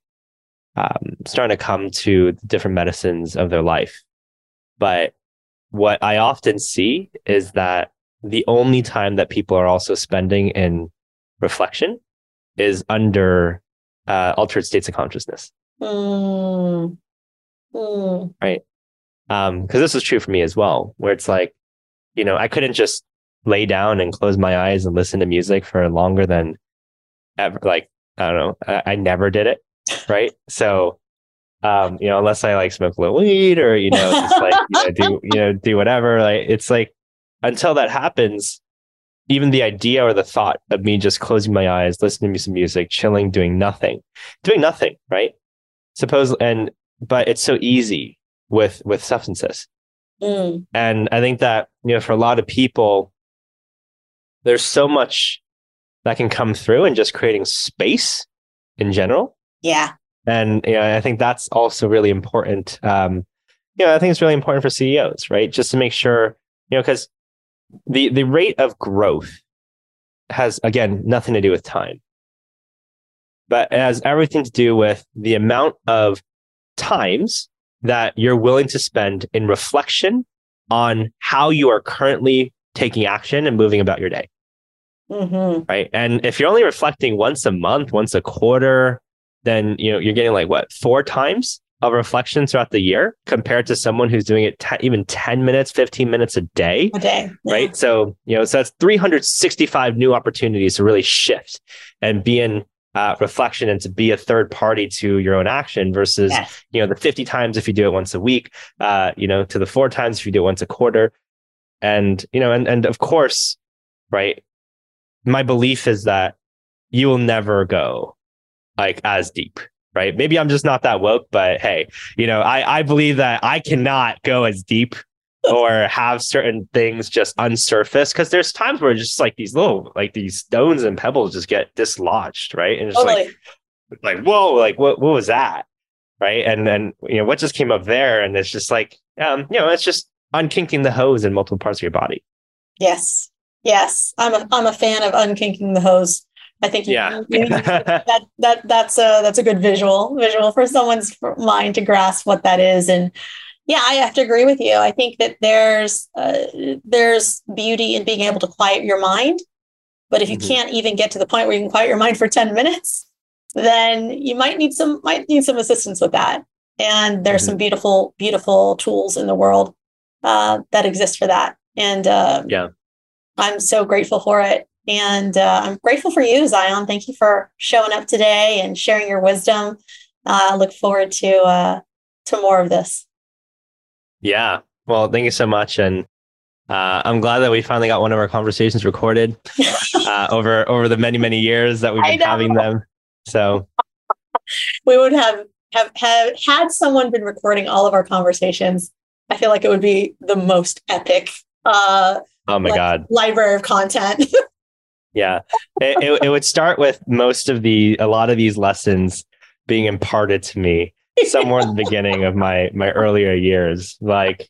um, starting to come to the different medicines of their life. But what I often see is that the only time that people are also spending in reflection is under uh, altered states of consciousness. Mm. Mm. Right. Because um, this is true for me as well, where it's like, you know, I couldn't just lay down and close my eyes and listen to music for longer than ever. Like, I don't know, I, I never did it right? So, um, you know, unless I like smoke a little weed or you know, just like you know, do you know do whatever, like it's like until that happens, even the idea or the thought of me just closing my eyes, listening to some music, chilling, doing nothing, doing nothing, right? Suppose and but it's so easy with with substances. Mm. And I think that, you know, for a lot of people, there's so much that can come through and just creating space in general. Yeah. And you know, I think that's also really important. Um, you know, I think it's really important for CEOs, right? Just to make sure, you know, because the the rate of growth has again nothing to do with time, but it has everything to do with the amount of times that you're willing to spend in reflection on how you are currently taking action and moving about your day. Mm-hmm. Right. And if you're only reflecting once a month, once a quarter, then you know you're getting like what four times of reflection throughout the year compared to someone who's doing it even 10 minutes 15 minutes a day A day. Yeah. right so you know so that's 365 new opportunities to really shift and be in uh, reflection and to be a third party to your own action versus Yes. you know the 50 times if you do it once a week uh, you know to the four times if you do it once a quarter and you know and and of course right my belief is that you will never go like as deep right maybe i'm just not that woke but hey you know i i believe that i cannot go as deep or have certain things just unsurface because there's times where just like these little like these stones and pebbles just get dislodged right and it's Totally. like like whoa like what what was that right and then you know what just came up there and it's just like um you know it's just unkinking the hose in multiple parts of your body Yes. Yes. I'm a I'm a fan of unkinking the hose. I think you, yeah. you- that that that's a that's a good visual visual for someone's mind to grasp what that is. And yeah i have to agree with you. I think that there's uh, there's beauty in being able to quiet your mind. But if you Mhm. can't even get to the point where you can quiet your mind for 10 minutes then you might need some might need some assistance with that. And there's Mhm. some beautiful beautiful tools in the world uh, that exist for that. And uh, Yeah. i'm so grateful for it and uh, I'm grateful for you, Zion. Thank you for showing up today and sharing your wisdom. Uh, I look forward to uh, to more of this. Yeah. Well, thank you so much. And uh, I'm glad that we finally got one of our conversations recorded uh, over over the many many years that we've been having them. So we would have, have have had someone been recording all of our conversations. I feel like it would be the most epic uh, oh my Like- god, library of content. yeah. It, it it would start with most of the a lot of these lessons being imparted to me somewhere in the beginning of my my earlier years, like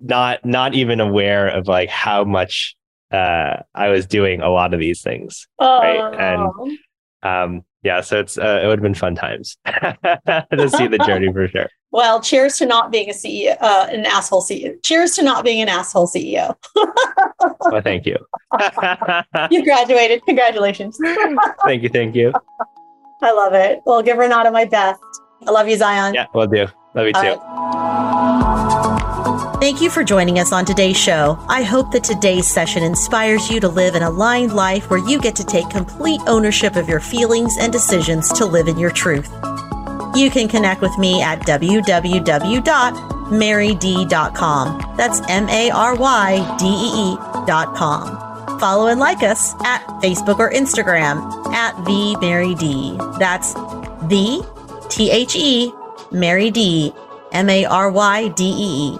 not not even aware of like how much uh, I was doing a lot of these things. Right, and- Oh. Um, yeah, so it's uh, it would have been fun times to see the journey for sure. well, cheers to not being a CEO, uh, an asshole CEO. Cheers to not being an asshole CEO. Well, thank you. You graduated. Congratulations. thank you, thank you. I love it. Well, give Renata my best. I love you, Zion. Yeah, we'll do. Love you All too. Thank you for joining us on today's show. I hope that today's session inspires you to live an aligned life where you get to take complete ownership of your feelings and decisions to live in your truth. You can connect with me at www.marydee.com. That's M A R Y D E E.com. Follow and like us at Facebook or Instagram at the Mary Dee. That's the T H E Mary Dee M A R Y D E E.